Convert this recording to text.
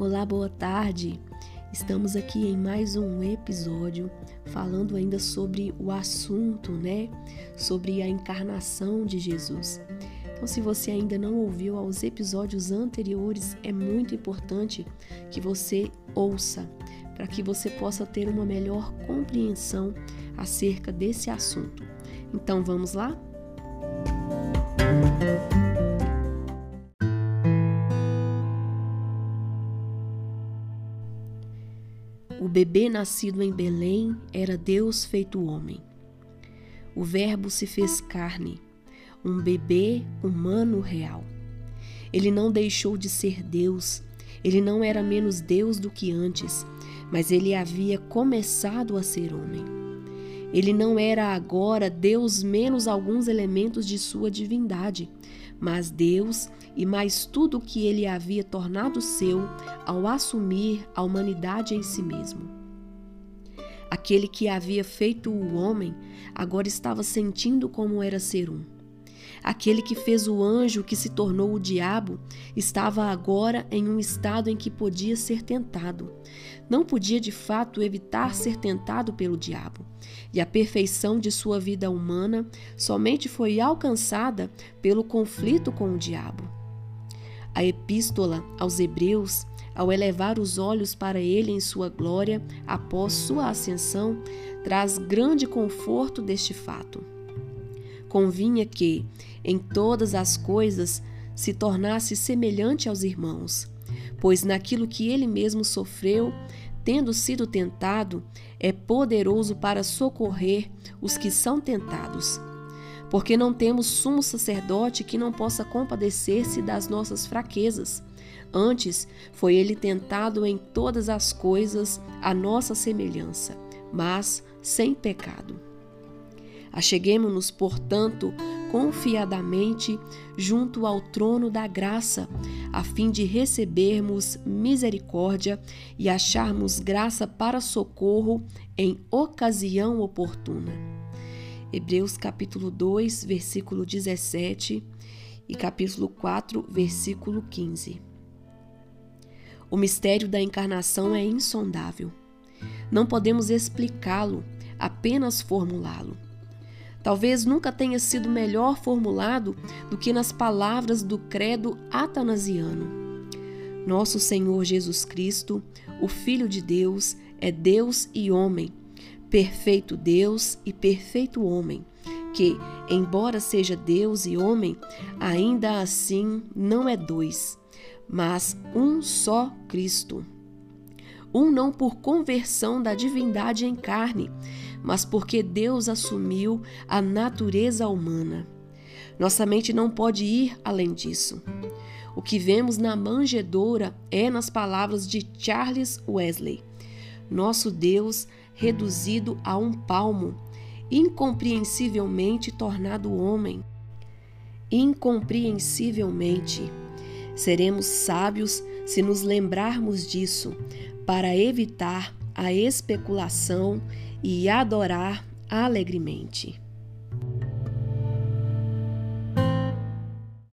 Olá, boa tarde. Estamos aqui em mais um episódio falando ainda sobre o assunto, né? Sobre a encarnação de Jesus. Então, se você ainda não ouviu aos episódios anteriores, é muito importante que você ouça para que você possa ter uma melhor compreensão acerca desse assunto. Então, vamos lá? O bebê nascido em Belém era Deus feito homem. O Verbo se fez carne, um bebê humano real. Ele não deixou de ser Deus, ele não era menos Deus do que antes, mas ele havia começado a ser homem. Ele não era agora Deus menos alguns elementos de sua divindade, mas Deus e mais tudo o que ele havia tornado seu ao assumir a humanidade em si mesmo. Aquele que havia feito o homem agora estava sentindo como era ser um. Aquele que fez o anjo que se tornou o diabo estava agora em um estado em que podia ser tentado. Não podia de fato evitar ser tentado pelo diabo. E a perfeição de sua vida humana somente foi alcançada pelo conflito com o diabo. A epístola aos Hebreus, ao elevar os olhos para ele em sua glória após sua ascensão, traz grande conforto deste fato. Convinha que, em todas as coisas, se tornasse semelhante aos irmãos, pois naquilo que ele mesmo sofreu, tendo sido tentado, é poderoso para socorrer os que são tentados. Porque não temos sumo sacerdote que não possa compadecer-se das nossas fraquezas. Antes, foi ele tentado em todas as coisas à nossa semelhança, mas sem pecado. Acheguemo-nos, portanto, confiadamente junto ao trono da graça, a fim de recebermos misericórdia e acharmos graça para socorro em ocasião oportuna. Hebreus capítulo 2, versículo 17 e capítulo 4, versículo 15. O mistério da encarnação é insondável. Não podemos explicá-lo, apenas formulá-lo. Talvez nunca tenha sido melhor formulado do que nas palavras do credo atanasiano. Nosso Senhor Jesus Cristo, o Filho de Deus, é Deus e homem, perfeito Deus e perfeito homem, que, embora seja Deus e homem, ainda assim não é dois, mas um só Cristo. Um não por conversão da divindade em carne, mas porque Deus assumiu a natureza humana. Nossa mente não pode ir além disso. O que vemos na manjedoura é nas palavras de Charles Wesley: Nosso Deus reduzido a um palmo, incompreensivelmente tornado homem. Incompreensivelmente. Seremos sábios se nos lembrarmos disso, para evitar a especulação e adorar alegremente.